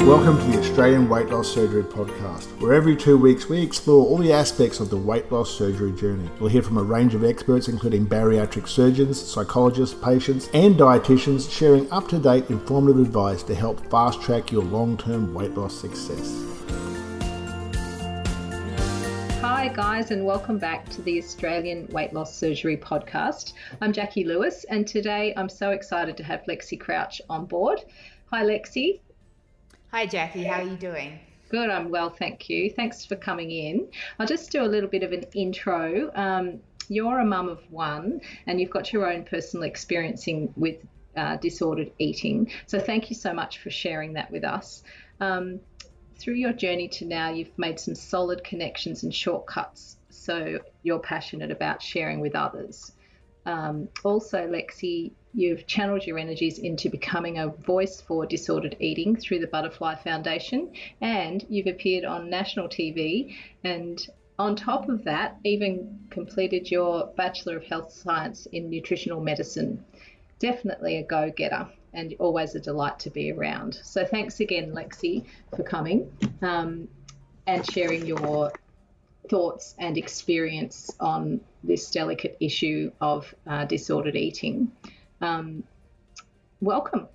Welcome to the Australian Weight Loss Surgery Podcast, where every two weeks we explore all the aspects of the weight loss surgery journey. We'll hear from a range of experts, including bariatric surgeons, psychologists, patients, and dietitians, sharing up to date informative advice to help fast track your long term weight loss success. Hi, guys, and welcome back to the Australian Weight Loss Surgery Podcast. I'm Jackie Lewis, and today I'm so excited to have Lexi Crouch on board. Hi, Lexi. Hi, Jackie. How are you doing? Good, I'm well, thank you. Thanks for coming in. I'll just do a little bit of an intro. Um, you're a mum of one, and you've got your own personal experiencing with uh, disordered eating. So, thank you so much for sharing that with us. Um, through your journey to now, you've made some solid connections and shortcuts. So, you're passionate about sharing with others. Um, also, Lexi, you've channeled your energies into becoming a voice for disordered eating through the Butterfly Foundation, and you've appeared on national TV. And on top of that, even completed your Bachelor of Health Science in Nutritional Medicine. Definitely a go getter and always a delight to be around. So, thanks again, Lexi, for coming um, and sharing your thoughts and experience on this delicate issue of uh, disordered eating. Um, welcome.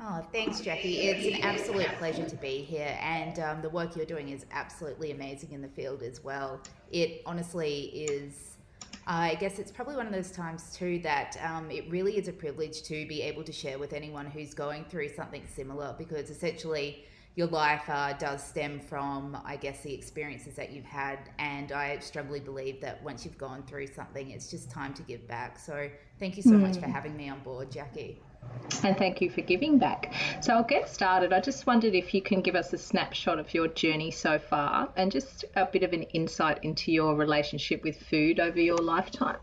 Oh, thanks, Jackie. It's an absolute pleasure to be here, and um, the work you're doing is absolutely amazing in the field as well. It honestly is. I guess it's probably one of those times too that um, it really is a privilege to be able to share with anyone who's going through something similar because essentially your life uh, does stem from, I guess, the experiences that you've had. And I strongly believe that once you've gone through something, it's just time to give back. So thank you so mm. much for mm. having me on board, Jackie. And thank you for giving back. So I'll get started. I just wondered if you can give us a snapshot of your journey so far and just a bit of an insight into your relationship with food over your lifetime.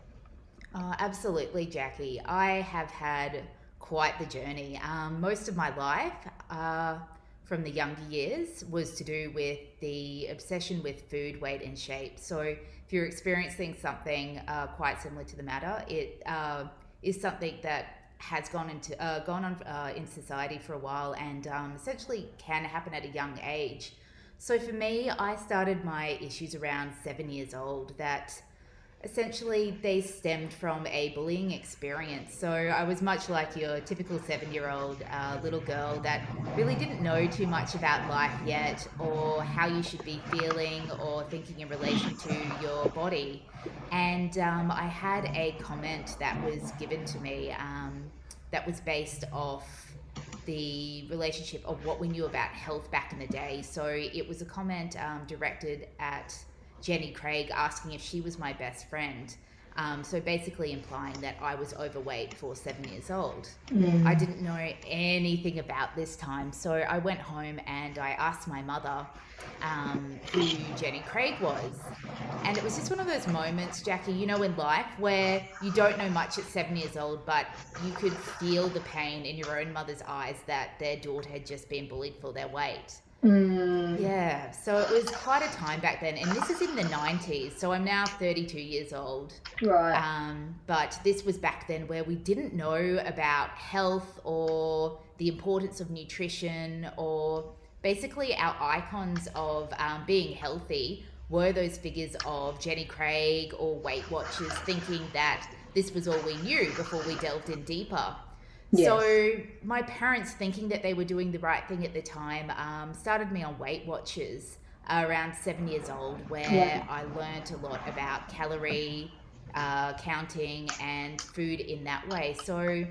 Uh, absolutely, Jackie. I have had quite the journey. Um, most of my life, uh, from the younger years was to do with the obsession with food, weight, and shape. So if you're experiencing something uh, quite similar to the matter, it uh, is something that has gone into uh, gone on uh, in society for a while and um, essentially can happen at a young age. So for me, I started my issues around seven years old. That essentially they stemmed from a bullying experience. So I was much like your typical seven year old uh, little girl that really didn't know too much about life yet or how you should be feeling or thinking in relation to your body. And um, I had a comment that was given to me um, that was based off the relationship of what we knew about health back in the day. So it was a comment um, directed at Jenny Craig asking if she was my best friend. Um, so basically implying that I was overweight for seven years old. Mm. I didn't know anything about this time. So I went home and I asked my mother um, who Jenny Craig was. And it was just one of those moments, Jackie, you know, in life where you don't know much at seven years old, but you could feel the pain in your own mother's eyes that their daughter had just been bullied for their weight. Mm. Yeah, so it was quite a time back then, and this is in the 90s. So I'm now 32 years old. Right. Um, but this was back then where we didn't know about health or the importance of nutrition, or basically our icons of um, being healthy were those figures of Jenny Craig or Weight Watchers, thinking that this was all we knew before we delved in deeper. Yes. So my parents, thinking that they were doing the right thing at the time, um, started me on Weight Watchers around seven years old, where yeah. I learned a lot about calorie uh, counting and food in that way. So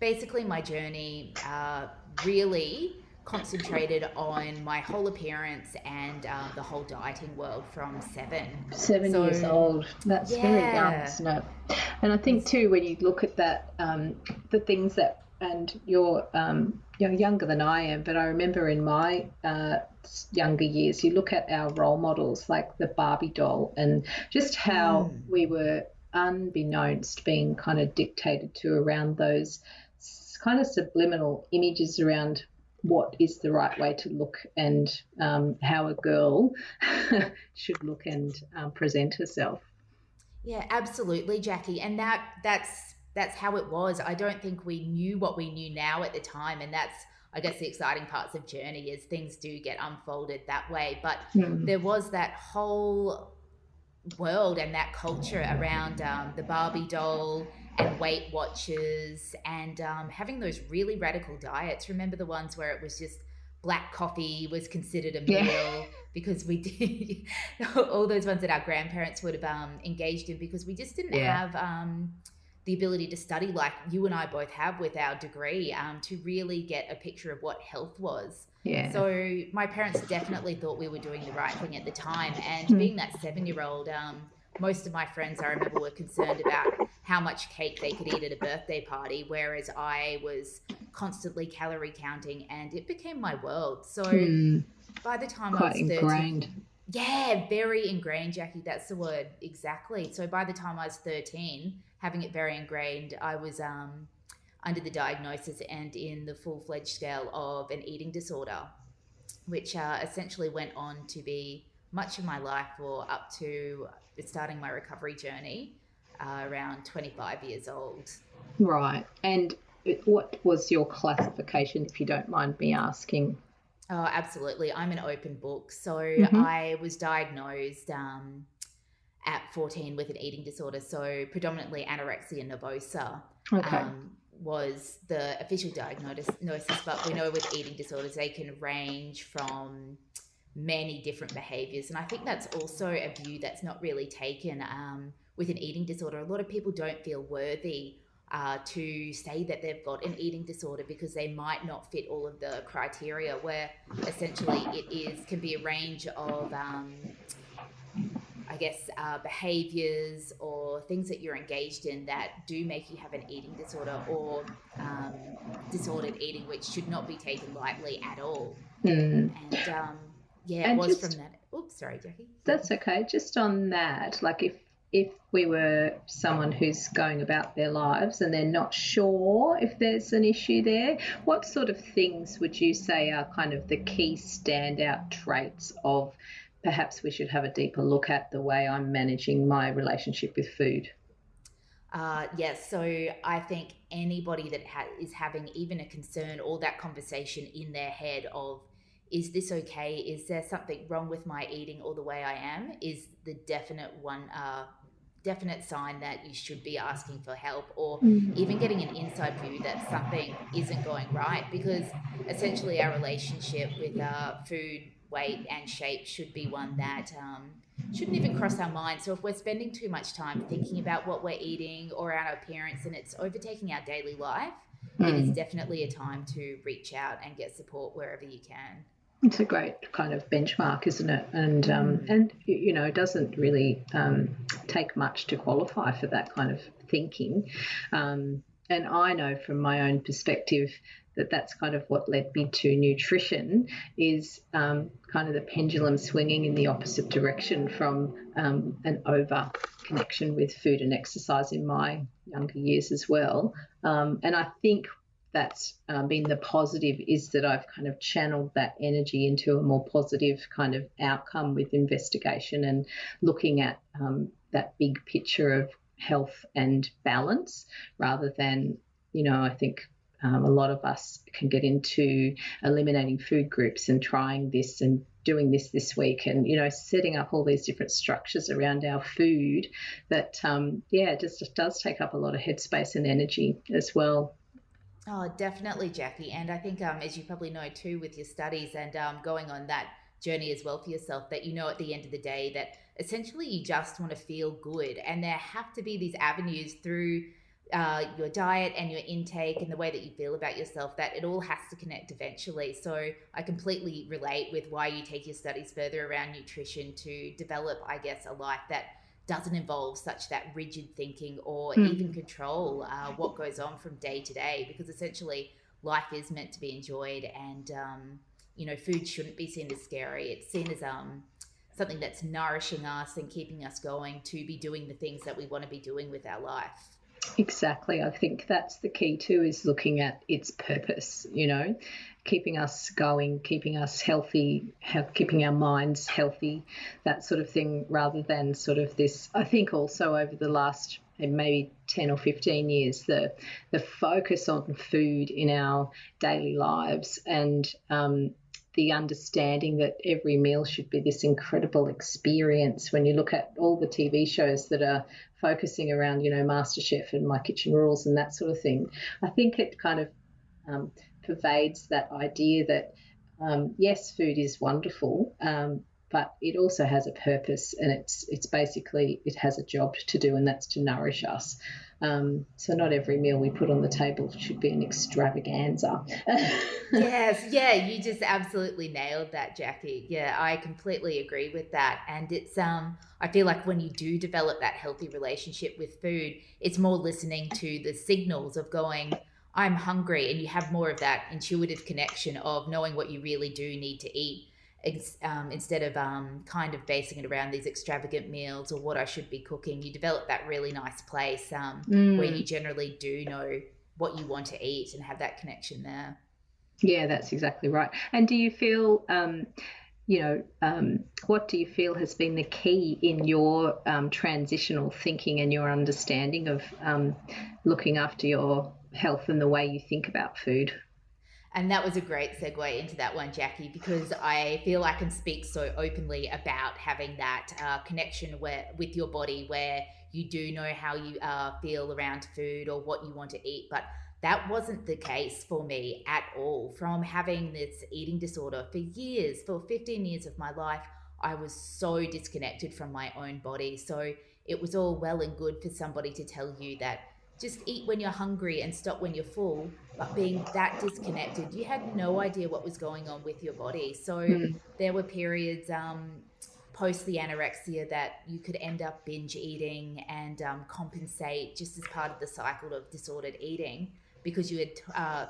basically, my journey uh, really concentrated on my whole appearance and uh, the whole dieting world from seven. Seven so, years old. That's yeah. very young, isn't it? And I think too, when you look at that, um, the things that and you're um, you're younger than I am, but I remember in my uh, younger years, you look at our role models like the Barbie doll, and just how mm. we were unbeknownst being kind of dictated to around those kind of subliminal images around what is the right way to look and um, how a girl should look and um, present herself. Yeah, absolutely, Jackie, and that that's that's how it was. I don't think we knew what we knew now at the time, and that's I guess the exciting parts of Journey is things do get unfolded that way. But mm. there was that whole world and that culture around um, the Barbie doll and Weight Watchers and um, having those really radical diets. Remember the ones where it was just black coffee was considered a meal yeah. because we did all those ones that our grandparents would have um, engaged in because we just didn't yeah. have um, the ability to study like you and I both have with our degree um, to really get a picture of what health was. Yeah. So my parents definitely thought we were doing the right thing at the time, and mm. being that seven-year-old, um, most of my friends I remember were concerned about how much cake they could eat at a birthday party, whereas I was constantly calorie counting, and it became my world. So mm. by the time Quite I was 13, ingrained. Yeah, very ingrained, Jackie. That's the word exactly. So by the time I was 13, having it very ingrained, I was um, under the diagnosis and in the full fledged scale of an eating disorder, which uh, essentially went on to be much of my life or up to starting my recovery journey uh, around 25 years old. Right. And what was your classification, if you don't mind me asking? Oh, absolutely. I'm an open book. So mm-hmm. I was diagnosed um, at 14 with an eating disorder. So predominantly anorexia nervosa. Okay. Um, was the official diagnosis, but we know with eating disorders, they can range from many different behaviors. And I think that's also a view that's not really taken um, with an eating disorder. A lot of people don't feel worthy uh, to say that they've got an eating disorder because they might not fit all of the criteria where essentially it is can be a range of um, I guess uh, behaviors or things that you're engaged in that do make you have an eating disorder or um, disordered eating which should not be taken lightly at all. Mm. and um, yeah and it was just, from that. Oops sorry Jackie. That's okay. Just on that like if if we were someone who's going about their lives and they're not sure if there's an issue there, what sort of things would you say are kind of the key standout traits of perhaps we should have a deeper look at the way I'm managing my relationship with food? Uh, yes, so I think anybody that ha- is having even a concern or that conversation in their head of is this okay? Is there something wrong with my eating or the way I am? Is the definite one uh, definite sign that you should be asking for help or mm-hmm. even getting an inside view that something isn't going right because essentially our relationship with uh, food weight and shape should be one that um, shouldn't even cross our mind so if we're spending too much time thinking about what we're eating or our appearance and it's overtaking our daily life mm. it is mm. definitely a time to reach out and get support wherever you can it's a great kind of benchmark, isn't it? And um, mm. and you know, it doesn't really um, take much to qualify for that kind of thinking. Um, and I know from my own perspective that that's kind of what led me to nutrition is um, kind of the pendulum swinging in the opposite direction from um, an over connection with food and exercise in my younger years as well. Um, and I think that's um, been the positive is that I've kind of channeled that energy into a more positive kind of outcome with investigation and looking at um, that big picture of health and balance rather than, you know, I think um, a lot of us can get into eliminating food groups and trying this and doing this this week and you know setting up all these different structures around our food that um, yeah just, just does take up a lot of headspace and energy as well Oh, definitely, Jackie. And I think, um, as you probably know too, with your studies and um, going on that journey as well for yourself, that you know at the end of the day that essentially you just want to feel good. And there have to be these avenues through uh, your diet and your intake and the way that you feel about yourself that it all has to connect eventually. So I completely relate with why you take your studies further around nutrition to develop, I guess, a life that doesn't involve such that rigid thinking or mm. even control uh, what goes on from day to day because essentially life is meant to be enjoyed and um, you know food shouldn't be seen as scary it's seen as um, something that's nourishing us and keeping us going to be doing the things that we want to be doing with our life Exactly. I think that's the key too is looking at its purpose, you know, keeping us going, keeping us healthy, keeping our minds healthy, that sort of thing, rather than sort of this. I think also over the last maybe 10 or 15 years, the, the focus on food in our daily lives and um, the understanding that every meal should be this incredible experience when you look at all the TV shows that are focusing around, you know, MasterChef and My Kitchen Rules and that sort of thing. I think it kind of um, pervades that idea that, um, yes, food is wonderful, um, but it also has a purpose and it's it's basically it has a job to do and that's to nourish us um, so not every meal we put on the table should be an extravaganza. Yes yeah you just absolutely nailed that jackie. Yeah i completely agree with that. And it's um i feel like when you do develop that healthy relationship with food it's more listening to the signals of going i'm hungry and you have more of that intuitive connection of knowing what you really do need to eat um, instead of um, kind of basing it around these extravagant meals or what I should be cooking, you develop that really nice place um, mm. where you generally do know what you want to eat and have that connection there. Yeah, that's exactly right. And do you feel, um, you know, um, what do you feel has been the key in your um, transitional thinking and your understanding of looking after your health and the way you think about food? And that was a great segue into that one, Jackie, because I feel I can speak so openly about having that uh, connection where with your body, where you do know how you uh, feel around food or what you want to eat. But that wasn't the case for me at all. From having this eating disorder for years, for 15 years of my life, I was so disconnected from my own body. So it was all well and good for somebody to tell you that just eat when you're hungry and stop when you're full. But being that disconnected, you had no idea what was going on with your body. So mm. there were periods um, post the anorexia that you could end up binge eating and um, compensate just as part of the cycle of disordered eating because you had uh,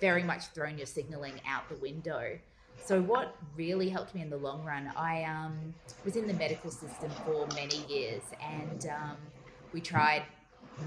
very much thrown your signaling out the window. So what really helped me in the long run, I um, was in the medical system for many years, and um, we tried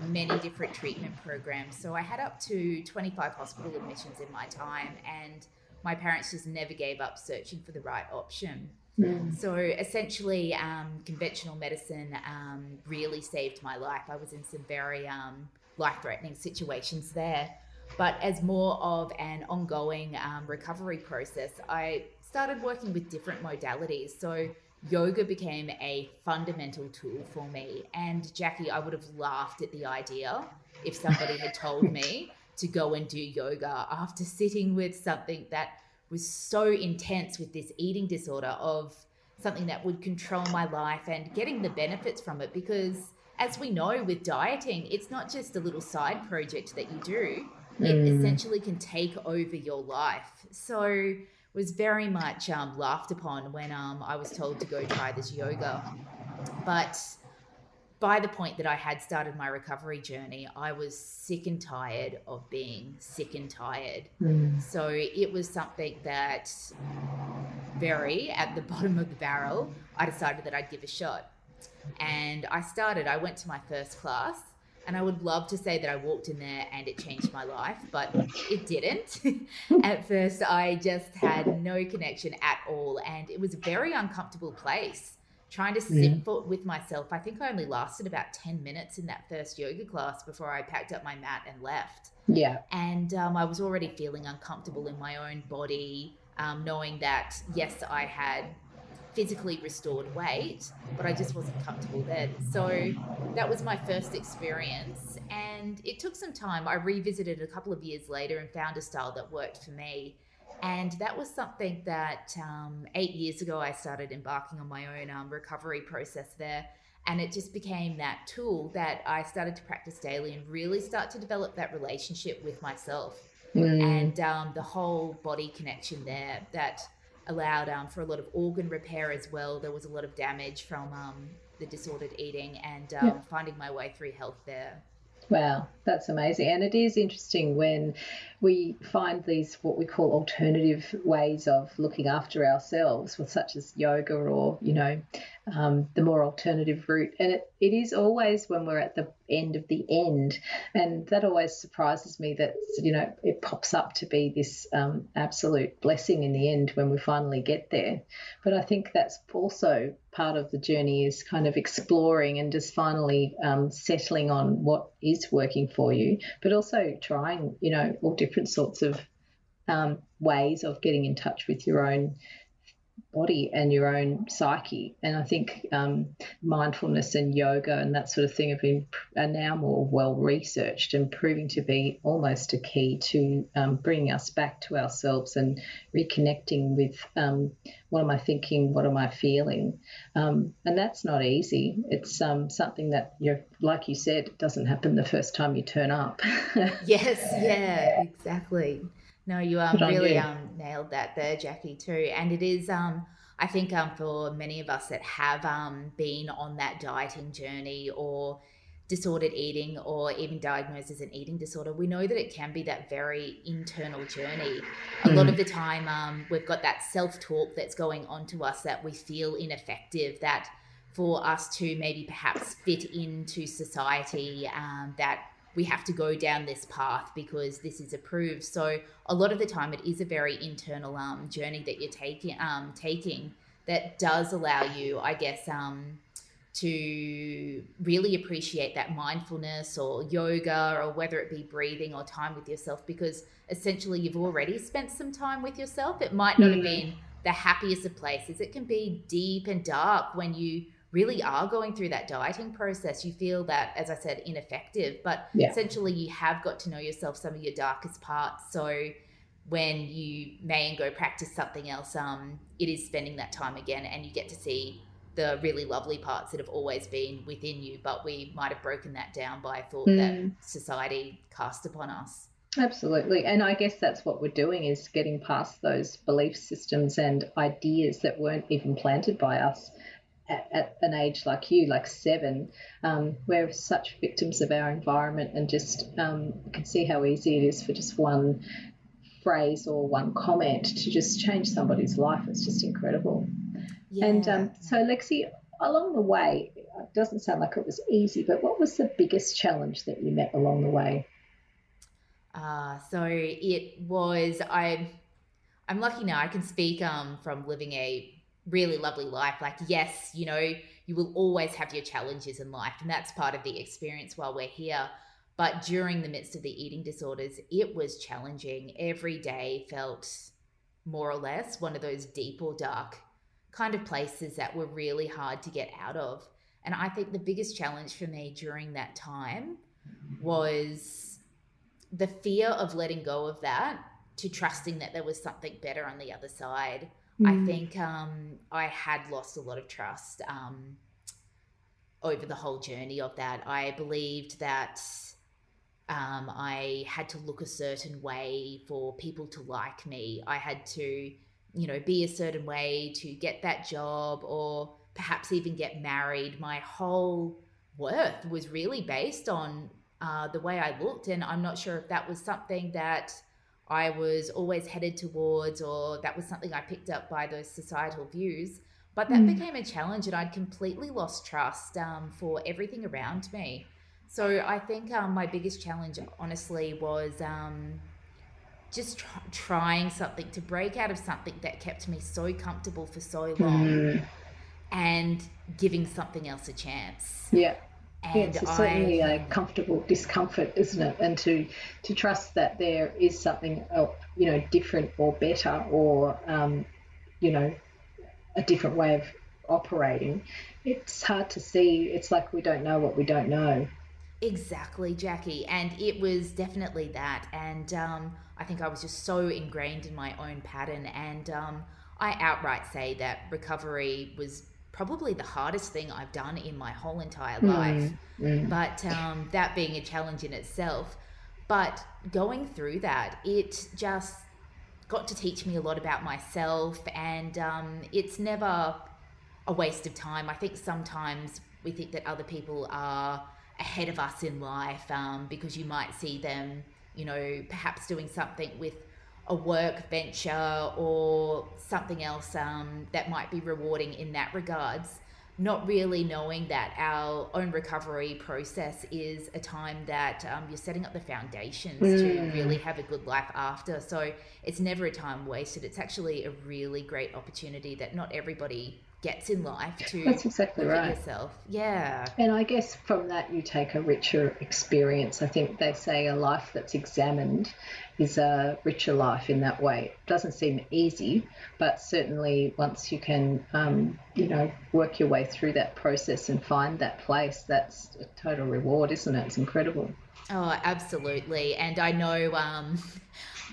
many different treatment programs. So I had up to 25 hospital admissions in my time, and my parents just never gave up searching for the right option. Mm. So essentially, um, conventional medicine um, really saved my life. I was in some very um, life threatening situations there. But as more of an ongoing um, recovery process, I started working with different modalities. So yoga became a fundamental tool for me. And Jackie, I would have laughed at the idea if somebody had told me to go and do yoga after sitting with something that was so intense with this eating disorder of something that would control my life and getting the benefits from it because as we know with dieting it's not just a little side project that you do it mm. essentially can take over your life so was very much um, laughed upon when um, I was told to go try this yoga. But by the point that I had started my recovery journey, I was sick and tired of being sick and tired. Mm. So it was something that very at the bottom of the barrel, I decided that I'd give a shot. And I started, I went to my first class and I would love to say that I walked in there and it changed my life, but it didn't. at first, I just had no connection at all. And it was a very uncomfortable place trying to sit yeah. with myself. I think I only lasted about 10 minutes in that first yoga class before I packed up my mat and left. Yeah. And um, I was already feeling uncomfortable in my own body, um, knowing that, yes, I had physically restored weight, but I just wasn't comfortable then. So that was my first experience. And it took some time. I revisited a couple of years later and found a style that worked for me. And that was something that um, eight years ago I started embarking on my own um, recovery process there. And it just became that tool that I started to practice daily and really start to develop that relationship with myself. Mm. And um, the whole body connection there that allowed um, for a lot of organ repair as well. There was a lot of damage from um, the disordered eating and um, yeah. finding my way through health there. Wow, that's amazing. And it is interesting when we find these what we call alternative ways of looking after ourselves, such as yoga or, you know, um, the more alternative route. And it, it is always when we're at the end of the end. And that always surprises me that, you know, it pops up to be this um, absolute blessing in the end when we finally get there. But I think that's also part of the journey is kind of exploring and just finally um, settling on what is working for you, but also trying, you know, all different sorts of um, ways of getting in touch with your own body and your own psyche. And I think um, mindfulness and yoga and that sort of thing have been are now more well researched and proving to be almost a key to um, bringing us back to ourselves and reconnecting with um, what am I thinking, what am I feeling, um, and that's not easy. It's um, something that you're like you said, it doesn't happen the first time you turn up. yes, yeah, exactly. No, you um, really um, nailed that there, Jackie, too. And it is, um, I think, um, for many of us that have um, been on that dieting journey or disordered eating or even diagnosed as an eating disorder, we know that it can be that very internal journey. A lot of mm. the time, um, we've got that self talk that's going on to us that we feel ineffective, that for us to maybe perhaps fit into society, um, that we have to go down this path because this is approved. So a lot of the time, it is a very internal um, journey that you're taking um, taking that does allow you, I guess, um, to really appreciate that mindfulness or yoga or whether it be breathing or time with yourself because essentially you've already spent some time with yourself. It might not mm-hmm. have been the happiest of places. It can be deep and dark when you really are going through that dieting process, you feel that, as I said, ineffective. But yeah. essentially, you have got to know yourself, some of your darkest parts. So when you may and go practice something else, um, it is spending that time again, and you get to see the really lovely parts that have always been within you. But we might have broken that down by a thought mm. that society cast upon us. Absolutely. And I guess that's what we're doing is getting past those belief systems and ideas that weren't even planted by us at, at, an age like you, like seven, um, we're such victims of our environment and just um, can see how easy it is for just one phrase or one comment to just change somebody's life. It's just incredible. Yeah. And um, so, Lexi, along the way, it doesn't sound like it was easy, but what was the biggest challenge that you met along the way? Uh, so it was I. I'm lucky now. I can speak um, from living a really lovely life. Like, yes, you know, you will always have your challenges in life, and that's part of the experience while we're here. But during the midst of the eating disorders, it was challenging. Every day felt more or less one of those deep or dark kind of places that were really hard to get out of. And I think the biggest challenge for me during that time was the fear of letting go of that to trusting that there was something better on the other side. Mm. I think um, I had lost a lot of trust um, over the whole journey of that. I believed that um, I had to look a certain way for people to like me. I had to, you know, be a certain way to get that job or perhaps even get married. My whole worth was really based on uh, the way I looked. And I'm not sure if that was something that I was always headed towards, or that was something I picked up by those societal views. But that mm. became a challenge, and I'd completely lost trust um, for everything around me. So I think um, my biggest challenge, honestly, was um, just tr- trying something to break out of something that kept me so comfortable for so long mm. and giving something else a chance. Yeah. And yeah, it's certainly I, a comfortable discomfort, isn't it? And to to trust that there is something, uh, you know, different or better, or um, you know, a different way of operating. It's hard to see. It's like we don't know what we don't know. Exactly, Jackie. And it was definitely that. And um, I think I was just so ingrained in my own pattern. And um, I outright say that recovery was probably the hardest thing I've done in my whole entire hmm. life. Mm, But um, that being a challenge in itself. But going through that, it just got to teach me a lot about myself, and um, it's never a waste of time. I think sometimes we think that other people are ahead of us in life um, because you might see them, you know, perhaps doing something with a work venture or something else um, that might be rewarding in that regards. not really knowing that our own recovery process is a time that um, you're setting up the foundations mm. to really have a good life after. So it's never a time wasted. It's actually a really great opportunity that not everybody gets in life to that's exactly right. yourself. Yeah. And i guess from that you take a richer experience. I think they say a life that's examined is a richer life in that way. It doesn't seem easy but certainly once you can um, you know work your way through that process and find that place that's a total reward isn't it? It's incredible. Oh absolutely. And i know um,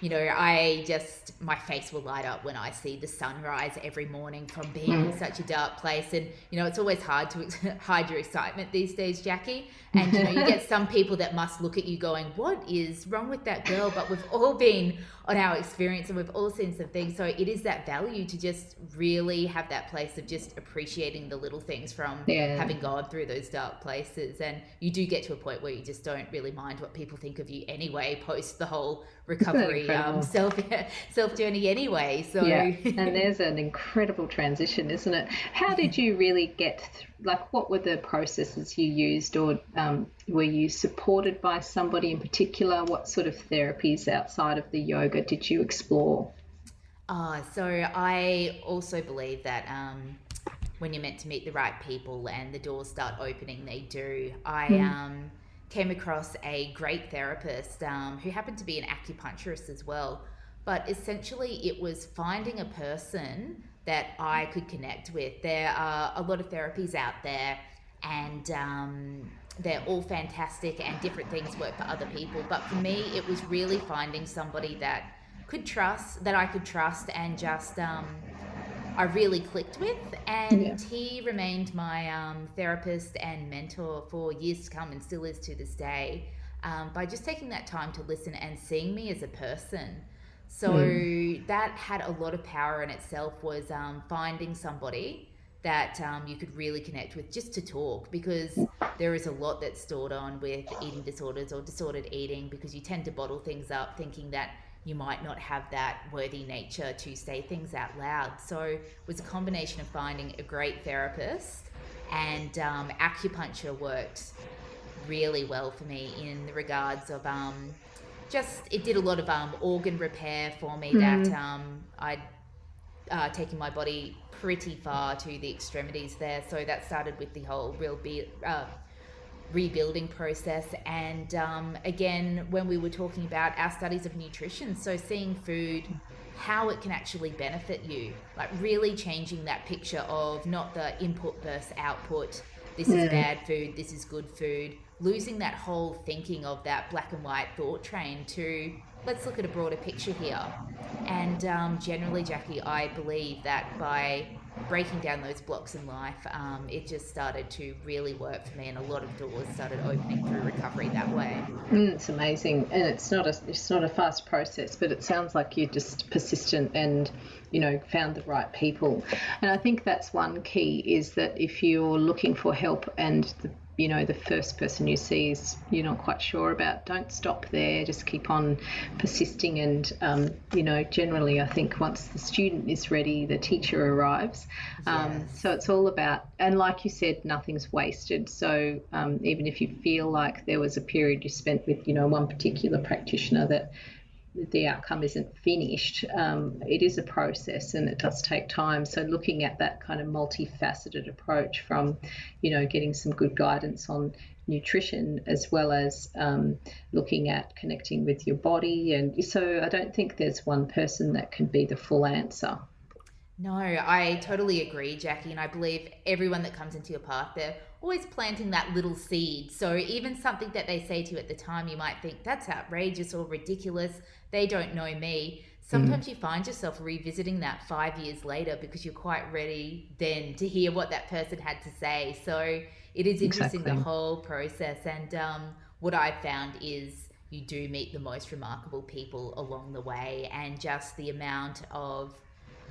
you know, I just, my face will light up when I see the sunrise every morning from being mm. in such a dark place. And, you know, it's always hard to hide your excitement these days, Jackie. And, you know, you get some people that must look at you going, what is wrong with that girl? But we've all been on our experience and we've all seen some things. So it is that value to just really have that place of just appreciating the little things from yeah. having gone through those dark places. And you do get to a point where you just don't really mind what people think of you anyway, post the whole recovery um, self self journey anyway. So yeah, and there's an incredible transition, isn't it? How did you really get? Th- like, what were the processes you used, or um, were you supported by somebody in particular? What sort of therapies outside of the yoga did you explore? Uh, so I also believe that um, when you're meant to meet the right people and the doors start opening, they do. I mm. um came across a great therapist um, who happened to be an acupuncturist as well. But essentially, it was finding a person that I could connect with. There are a lot of therapies out there, and um, they're all fantastic, and different things work for other people. But for me, it was really finding somebody that could trust, that I could trust, and just um, I really clicked with, and yeah. he remained my um, therapist and mentor for years to come, and still is to this day. Um, by just taking that time to listen and seeing me as a person. So mm. that had a lot of power in itself. Was um, finding somebody that um, you could really connect with just to talk because there is a lot that's stored on with eating disorders or disordered eating because you tend to bottle things up thinking that you might not have that worthy nature to say things out loud. So it was a combination of finding a great therapist and um, acupuncture worked really well for me in the regards of um, just it did a lot of um, organ repair for me mm-hmm. that um, I'd uh, taken my body pretty far to the extremities there. So that started with the whole real be- uh, rebuilding process. And um, again, when we were talking about our studies of nutrition, so seeing food, how it can actually benefit you, like really changing that picture of not the input versus output. This is bad food, this is good food. Losing that whole thinking of that black and white thought train to let's look at a broader picture here. And um, generally, Jackie, I believe that by breaking down those blocks in life, um, it just started to really work for me, and a lot of doors started opening through recovery that way. Mm, it's amazing, and it's not a it's not a fast process, but it sounds like you're just persistent and you know found the right people. And I think that's one key is that if you're looking for help and the you know the first person you see is you're not quite sure about. Don't stop there. Just keep on persisting and um, you know generally i think once the student is ready the teacher arrives. Um, yes. so it's all about and like you said nothing's wasted. So um, even if you feel like there was a period you spent with you know one particular practitioner that the outcome isn't finished. Um, it is a process and it does take time. So looking at that kind of multifaceted approach from, you know, getting some good guidance on nutrition as well as um, looking at connecting with your body. And so I don't think there's one person that can be the full answer. No, I totally agree, Jackie. And I believe everyone that comes into your path, they're always planting that little seed. So even something that they say to you at the time, you might think that's outrageous or ridiculous. They don't know me. Sometimes mm. you find yourself revisiting that five years later because you're quite ready then to hear what that person had to say. So it is interesting exactly. the whole process. And um, what I've found is you do meet the most remarkable people along the way, and just the amount of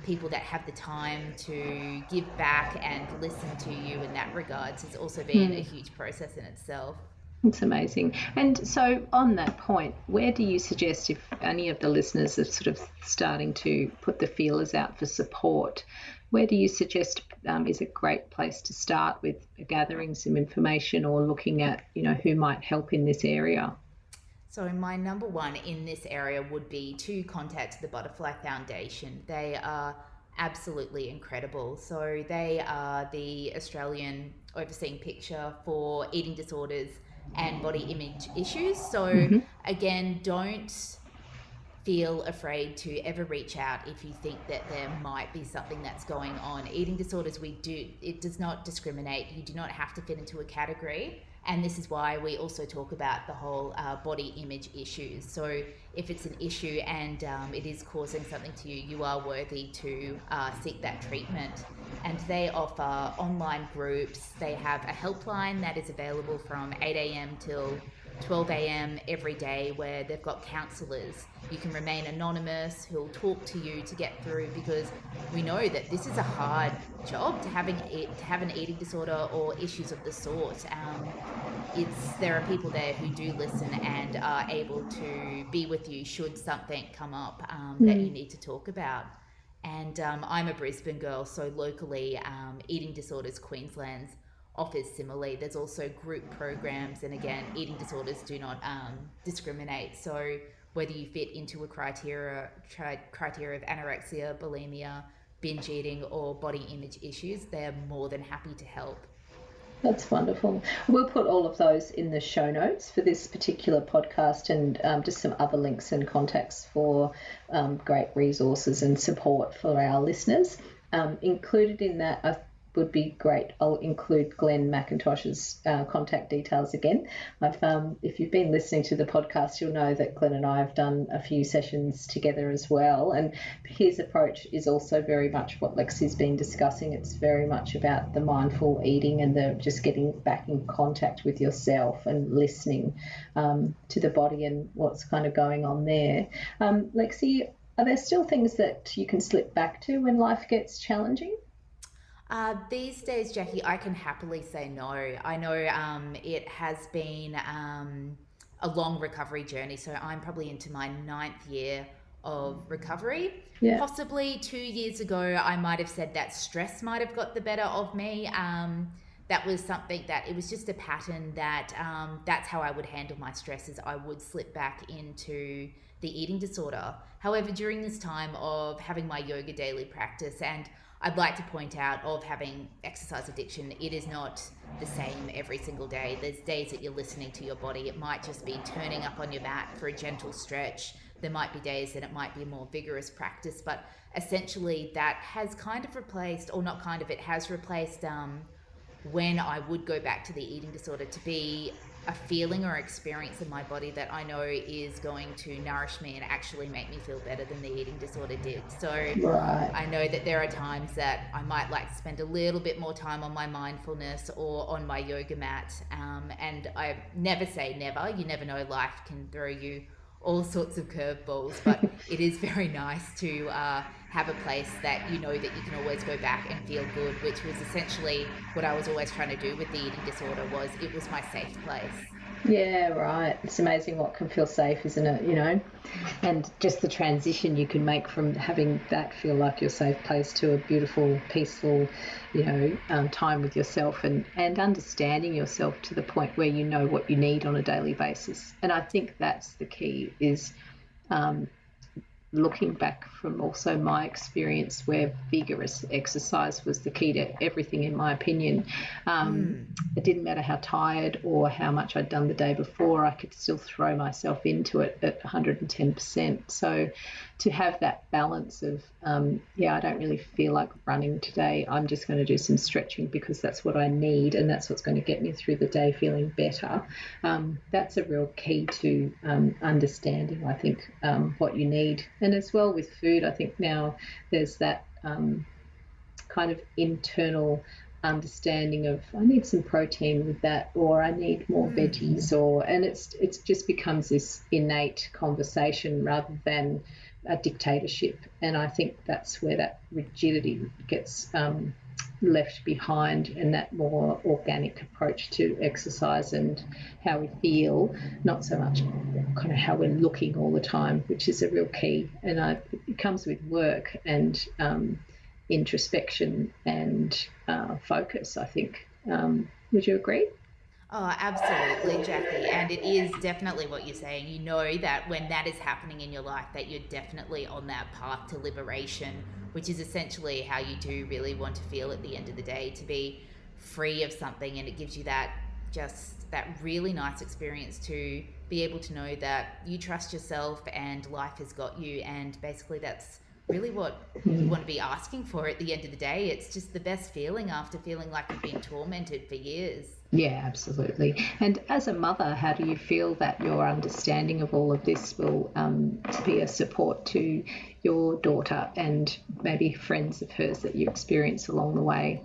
people that have the time to give back and listen to you in that regards has also been mm. a huge process in itself. It's amazing. And so, on that point, where do you suggest if any of the listeners are sort of starting to put the feelers out for support, where do you suggest um, is a great place to start with gathering some information or looking at, you know, who might help in this area? So, my number one in this area would be to contact the Butterfly Foundation. They are absolutely incredible. So, they are the Australian overseeing picture for eating disorders and body image issues. So, mm-hmm. again, don't feel afraid to ever reach out if you think that there might be something that's going on. Eating disorders, we do, it does not discriminate. You do not have to fit into a category. And this is why we also talk about the whole uh, body image issues. So, if it's an issue and um, it is causing something to you, you are worthy to uh, seek that treatment. And they offer online groups. They have a helpline that is available from 8 a.m. till 12 a.m. every day where they've got counsellors. You can remain anonymous, who'll talk to you to get through because we know that this is a hard job to having to have an eating disorder or issues of the sort. Um, it's there are people there who do listen and are able to be with you should something come up um, mm. that you hmm. need to talk about. And um, I'm a Brisbane girl, so locally, um, Eating Disorders Queensland's offers similarly. There's also group programs, and again, eating disorders do not um, discriminate. So whether you fit into a criteria tri- criteria of anorexia, bulimia, binge eating, or body image issues, they're more than happy to help. That's wonderful. We'll put all of those in the show notes for this particular podcast and um, just some other links and contacts for um, great resources and support for our listeners. Um, included in that, I would be great. I'll include Glenn McIntosh's uh, contact details again. Um, if you've been listening to the podcast, you'll know that Glenn and I have done a few sessions together as well. And his approach is also very much what Lexi's been discussing. It's very much about the mindful eating and the just getting back in contact with yourself and listening um, to the body and what's kind of going on there. Um, Lexi, are there still things that you can slip back to when life gets challenging? Uh, these days, Jackie, I can happily say no. I know um, it has been um, a long recovery journey, so I'm probably into my ninth year of recovery. Yeah. Possibly two years ago, I might have said that stress might have got the better of me. Um, that was something that it was just a pattern that um, that's how I would handle my stresses. I would slip back into the eating disorder. However, during this time of having my yoga daily practice and I'd like to point out of having exercise addiction, it is not the same every single day. There's days that you're listening to your body. It might just be turning up on your mat for a gentle stretch. There might be days that it might be a more vigorous practice, but essentially that has kind of replaced, or not kind of, it has replaced um, when I would go back to the eating disorder to be a feeling or experience in my body that I know is going to nourish me and actually make me feel better than the eating disorder did. So right. I know that there are times that I might like to spend a little bit more time on my mindfulness or on my yoga mat. Um, and I never say never. You never know, life can throw you all sorts of curveballs, but it is very nice to uh, have a place that you know that you can always go back and feel good, which was essentially what I was always trying to do with the eating disorder was it was my safe place. Yeah, right. It's amazing what can feel safe, isn't it? You know, and just the transition you can make from having that feel like your safe place to a beautiful, peaceful, you know, um, time with yourself and and understanding yourself to the point where you know what you need on a daily basis. And I think that's the key is um, looking back from also my experience where vigorous exercise was the key to everything, in my opinion. Um, mm. It didn't matter how tired or how much I'd done the day before, I could still throw myself into it at 110%. So to have that balance of, um, yeah, I don't really feel like running today. I'm just going to do some stretching because that's what I need and that's what's going to get me through the day feeling better. Um, that's a real key to um, understanding, I think, um, what you need. And as well with food, I think now there's that um, kind of internal understanding of I need some protein with that or I need more mm. veggies or and it's it's just becomes this innate conversation rather than a dictatorship. And I think that's where that rigidity gets, um, left behind and that more organic approach to exercise and how we feel, not so much kind of how we're looking all the time, which is a real key. And I, it comes with work and um, introspection and uh, focus, I think. Um, would you agree? Oh, absolutely, Jackie. And it is definitely what you're saying. You know that when that is happening in your life, that you're definitely on that path to liberation, which is essentially how you do really want to feel at the end of the day to be free of something. And it gives you that just that really nice experience to be able to know that you trust yourself and life has got you. And basically, that's really what you hmm. want to be asking for at the end of the day. It's just the best feeling after feeling like you've been tormented for years. Yeah, absolutely. And as a mother, how do you feel that your understanding of all of this will um, be a support to your daughter and maybe friends of hers that you experience along the way?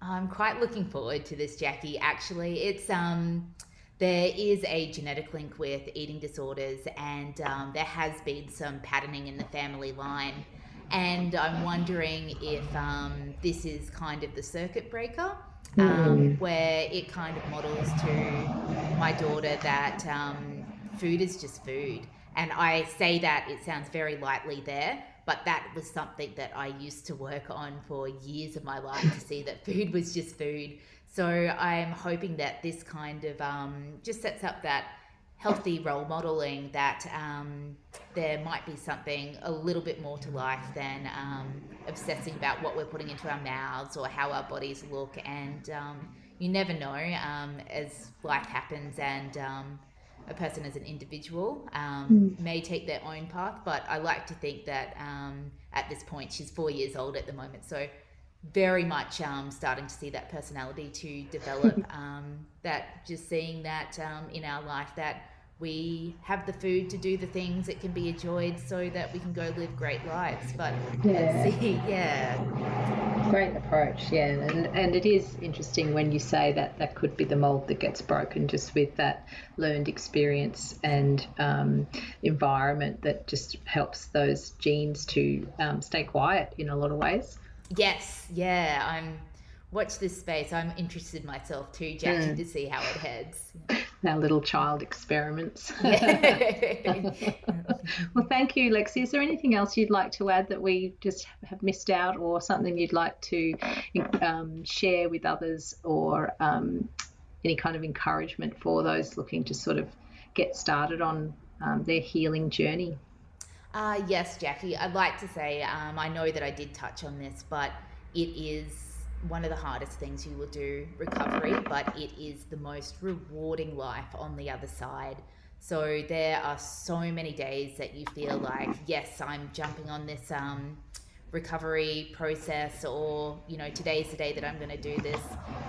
I'm quite looking forward to this, Jackie. Actually, it's um, there is a genetic link with eating disorders, and um, there has been some patterning in the family line. And I'm wondering if um, this is kind of the circuit breaker um, mm. where it kind of models to my daughter that um, food is just food. And I say that it sounds very lightly there, but that was something that I used to work on for years of my life to see that food was just food. So I'm hoping that this kind of um, just sets up that healthy role modeling that um, there might be something a little bit more to life than um, obsessing about what we're putting into our mouths or how our bodies look. And um, you never know um, as life happens and um, a person as an individual mm. may take their own path. But I like to think that at this point, she's four years old at the moment. So very much um, starting to see that personality to develop. um, that just seeing that um, in our life that we have the food to do the things that can be enjoyed so that we can go live great lives. But yeah, see, yeah. Great approach, yeah, and and it is interesting when you say that that could be the mold that gets broken just with that learned experience and um, environment that just helps those genes to um, stay quiet in a lot of ways. Yes, yeah, I'm watch this space. I'm interested myself too, Jackie, mm. to see how it heads. Our little child experiments. well, thank you, Lexi. Is there anything else you'd like to add that we just have missed out, or something you'd like to um, share with others, or um, any kind of encouragement for those looking to sort of get started on um, their healing journey? Uh, yes, Jackie. I'd like to say um, I know that I did touch on this, but it is one of the hardest things you will do recovery, but it is the most rewarding life on the other side. So there are so many days that you feel like, yes, I'm jumping on this um, recovery process, or you know, today's the day that I'm going to do this.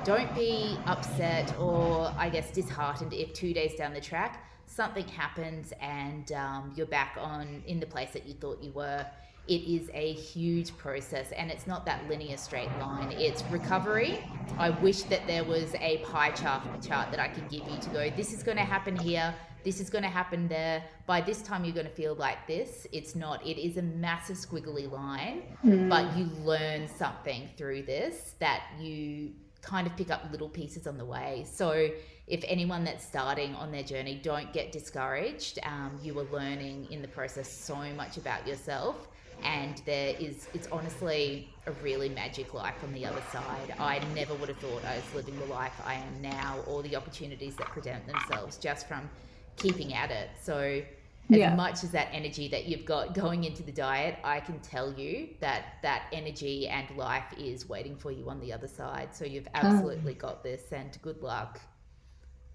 Don't be upset or I guess disheartened if two days down the track something happens and um, you're back on in the place that you thought you were it is a huge process and it's not that linear straight line. It's recovery. I wish that there was a pie chart, chart that I could give you to go, this is going to happen here, this is going to happen there. By this time, you're going to feel like this. It's not. It is a massive squiggly line, mm. but you learn something through this that you kind of pick up little pieces on the way. So, if anyone that's starting on their journey, don't get discouraged. Um, you are learning in the process so much about yourself and there is it's honestly a really magic life on the other side i never would have thought i was living the life i am now or the opportunities that present themselves just from keeping at it so as yeah. much as that energy that you've got going into the diet i can tell you that that energy and life is waiting for you on the other side so you've oh. absolutely got this and good luck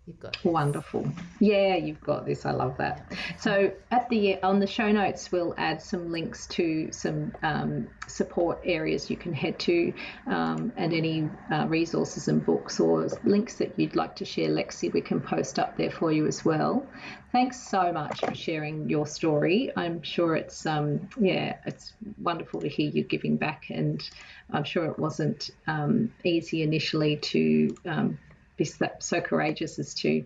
You've got this. wonderful. Yeah, you've got this. I love that. So at the on the show notes, we'll add some links to some um, support areas you can head to, um, and any uh, resources and books or links that you'd like to share, Lexi. We can post up there for you as well. Thanks so much for sharing your story. I'm sure it's um, yeah, it's wonderful to hear you giving back, and I'm sure it wasn't um, easy initially to be so courageous as to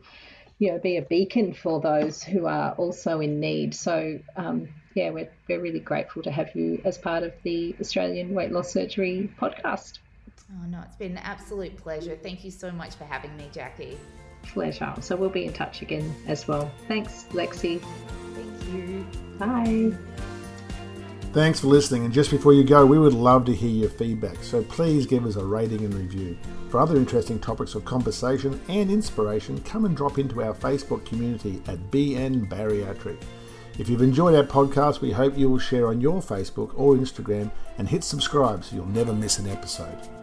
you know be a beacon for those who are also in need so um, yeah we're, we're really grateful to have you as part of the australian weight loss surgery podcast Oh, no, it's been an absolute pleasure. Thank you so much for having me, Jackie. Pleasure. So we'll be in touch again as well. Thanks, Lexi. Thank you. Bye. Thanks for listening, and just before you go, we would love to hear your feedback, so please give us a rating and review. For other interesting topics of conversation and inspiration, come and drop into our Facebook community at BN Bariatric. If you've enjoyed our podcast, we hope you will share on your Facebook or Instagram and hit subscribe so you'll never miss an episode.